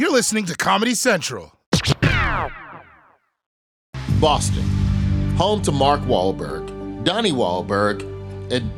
You're listening to Comedy Central. Boston, home to Mark Wahlberg, Donnie Wahlberg, and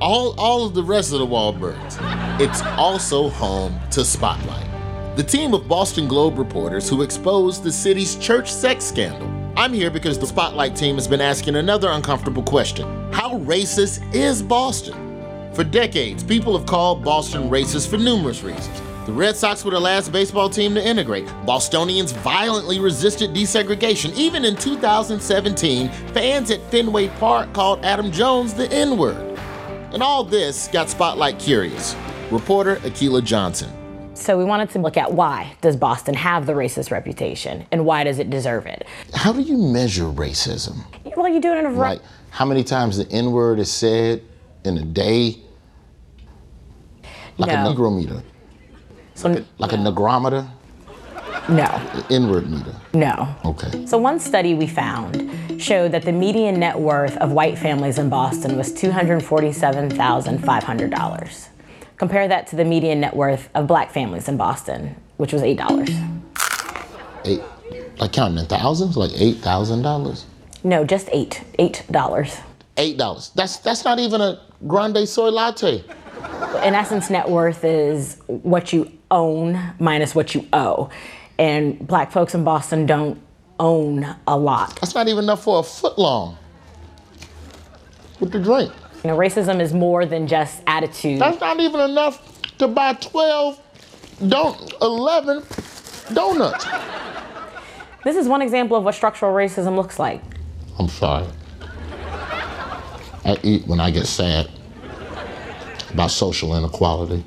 all, all of the rest of the Wahlbergs. It's also home to Spotlight, the team of Boston Globe reporters who exposed the city's church sex scandal. I'm here because the Spotlight team has been asking another uncomfortable question How racist is Boston? For decades, people have called Boston racist for numerous reasons. The Red Sox were the last baseball team to integrate. Bostonians violently resisted desegregation. Even in 2017, fans at Fenway Park called Adam Jones the N word. And all this got Spotlight curious. Reporter Akilah Johnson. So we wanted to look at why does Boston have the racist reputation and why does it deserve it? How do you measure racism? Well, you do it in a variety. Like how many times the N word is said in a day? Like No. a Negro meter. So Like a negrometer? no, Inward meter. no. Okay. So one study we found showed that the median net worth of white families in Boston was $247,500. Compare that to the median net worth of black families in Boston, which was $8. Eight like counting in thousands? Like eight thousand dollars? No, just 8. $8. Eight dollars. That's that's not even a grande soy latte. In essence, net worth is what you own minus what you owe. And black folks in Boston don't own a lot. That's not even enough for a foot long. With the drink. You know, racism is more than just attitude. That's not even enough to buy 12, don't 11 donuts. This is one example of what structural racism looks like. I'm sorry. I eat when I get sad about social inequality.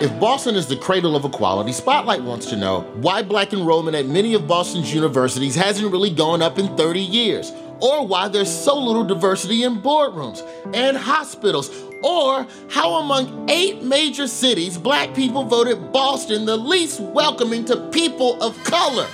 If Boston is the cradle of equality, Spotlight wants to know why black enrollment at many of Boston's universities hasn't really gone up in 30 years, or why there's so little diversity in boardrooms and hospitals, or how among eight major cities, black people voted Boston the least welcoming to people of color.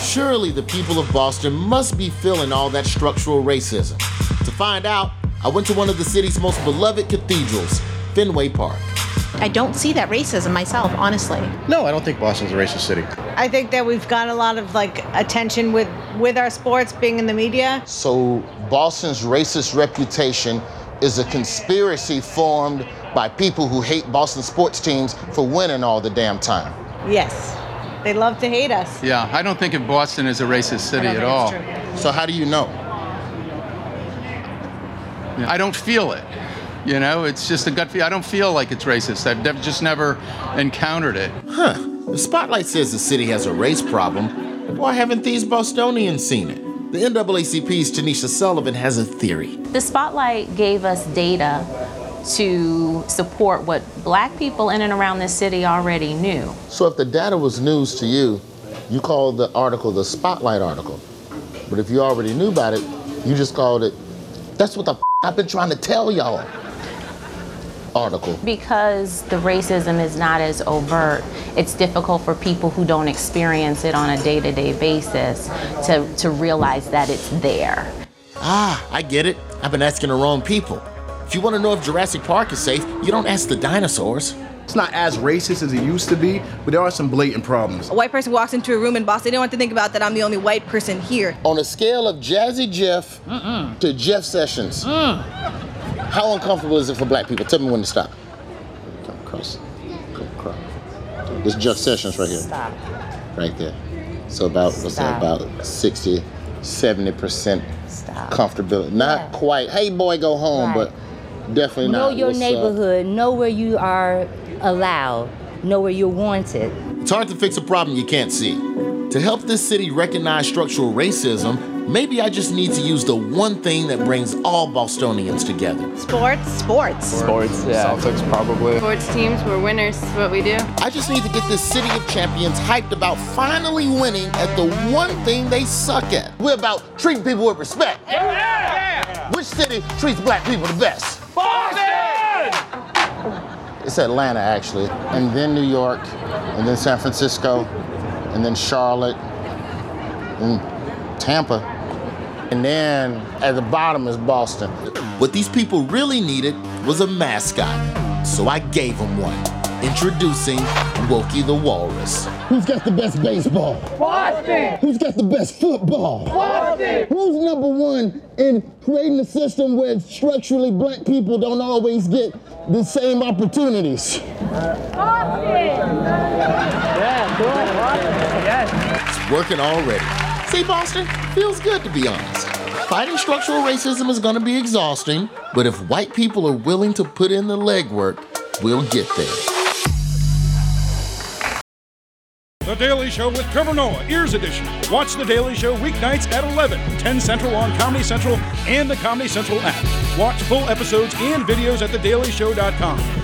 Surely the people of Boston must be feeling all that structural racism. To find out, I went to one of the city's most beloved cathedrals, Fenway Park. I don't see that racism myself, honestly. No, I don't think Boston's a racist city. I think that we've got a lot of like attention with with our sports being in the media. So, Boston's racist reputation is a conspiracy formed by people who hate Boston sports teams for winning all the damn time. Yes, they love to hate us. Yeah, I don't think of Boston as a racist city I at don't all. think it's true. So, how do you know? I don't feel it. You know, it's just a gut feel. I don't feel like it's racist. I've nev- just never encountered it. Huh. The Spotlight says the city has a race problem. Why haven't these Bostonians seen it? The NAACP's Tanisha Sullivan has a theory. The spotlight gave us data to support what black people in and around this city already knew. So if the data was news to you, you called the article the Spotlight article. But if you already knew about it, you just called it, that's what the f- I've been trying to tell y'all. Article. Because the racism is not as overt, it's difficult for people who don't experience it on a day to day basis to, to realize that it's there. Ah, I get it. I've been asking the wrong people. If you want to know if Jurassic Park is safe, you don't ask the dinosaurs. It's not as racist as it used to be, but there are some blatant problems. A white person walks into a room in Boston, they don't have to think about that I'm the only white person here. On a scale of Jazzy Jeff to Jeff Sessions, how uncomfortable is it for black people? Tell me when to stop. Come across. Come across. This Jeff Sessions right here. Stop. Right there. So about, what's that, about 60, 70% comfortability. Not Yeah. quite, hey boy, go home, Right. but definitely Know not. Know your what's up. neighborhood. Know where you are allowed. Know where you're wanted. It's hard to fix a problem you can't see. To help this city recognize structural racism, maybe I just need to use the one thing that brings all Bostonians together. Sports, sports. Sports, yeah. Celtics, probably. Sports teams, we're winners. It's what we do. I just need to get this city of champions hyped about finally winning at the one thing they suck at. We're about treating people with respect. Yeah. Which city treats black people the best? Boston! It's Atlanta, actually, and then New York, and then San Francisco, and then Charlotte, and Tampa. And then at the bottom is Boston. What these people really needed was a mascot, so I gave them one. Introducing Wokey the Walrus. Who's got the best baseball? Boston! Who's got the best football? Boston! Who's number one in creating a system where structurally black people don't always get the same opportunities? Boston! Yeah, good. Boston. Yes. It's working already. See, Boston, feels good to be honest. Fighting structural racism is going to be exhausting, but if white people are willing to put in the legwork, we'll get there. The Daily Show with Trevor Noah, Ears Edition. Watch The Daily Show weeknights at 11, 10 Central on Comedy Central and the Comedy Central app. Watch full episodes and videos at thedailyshow.com.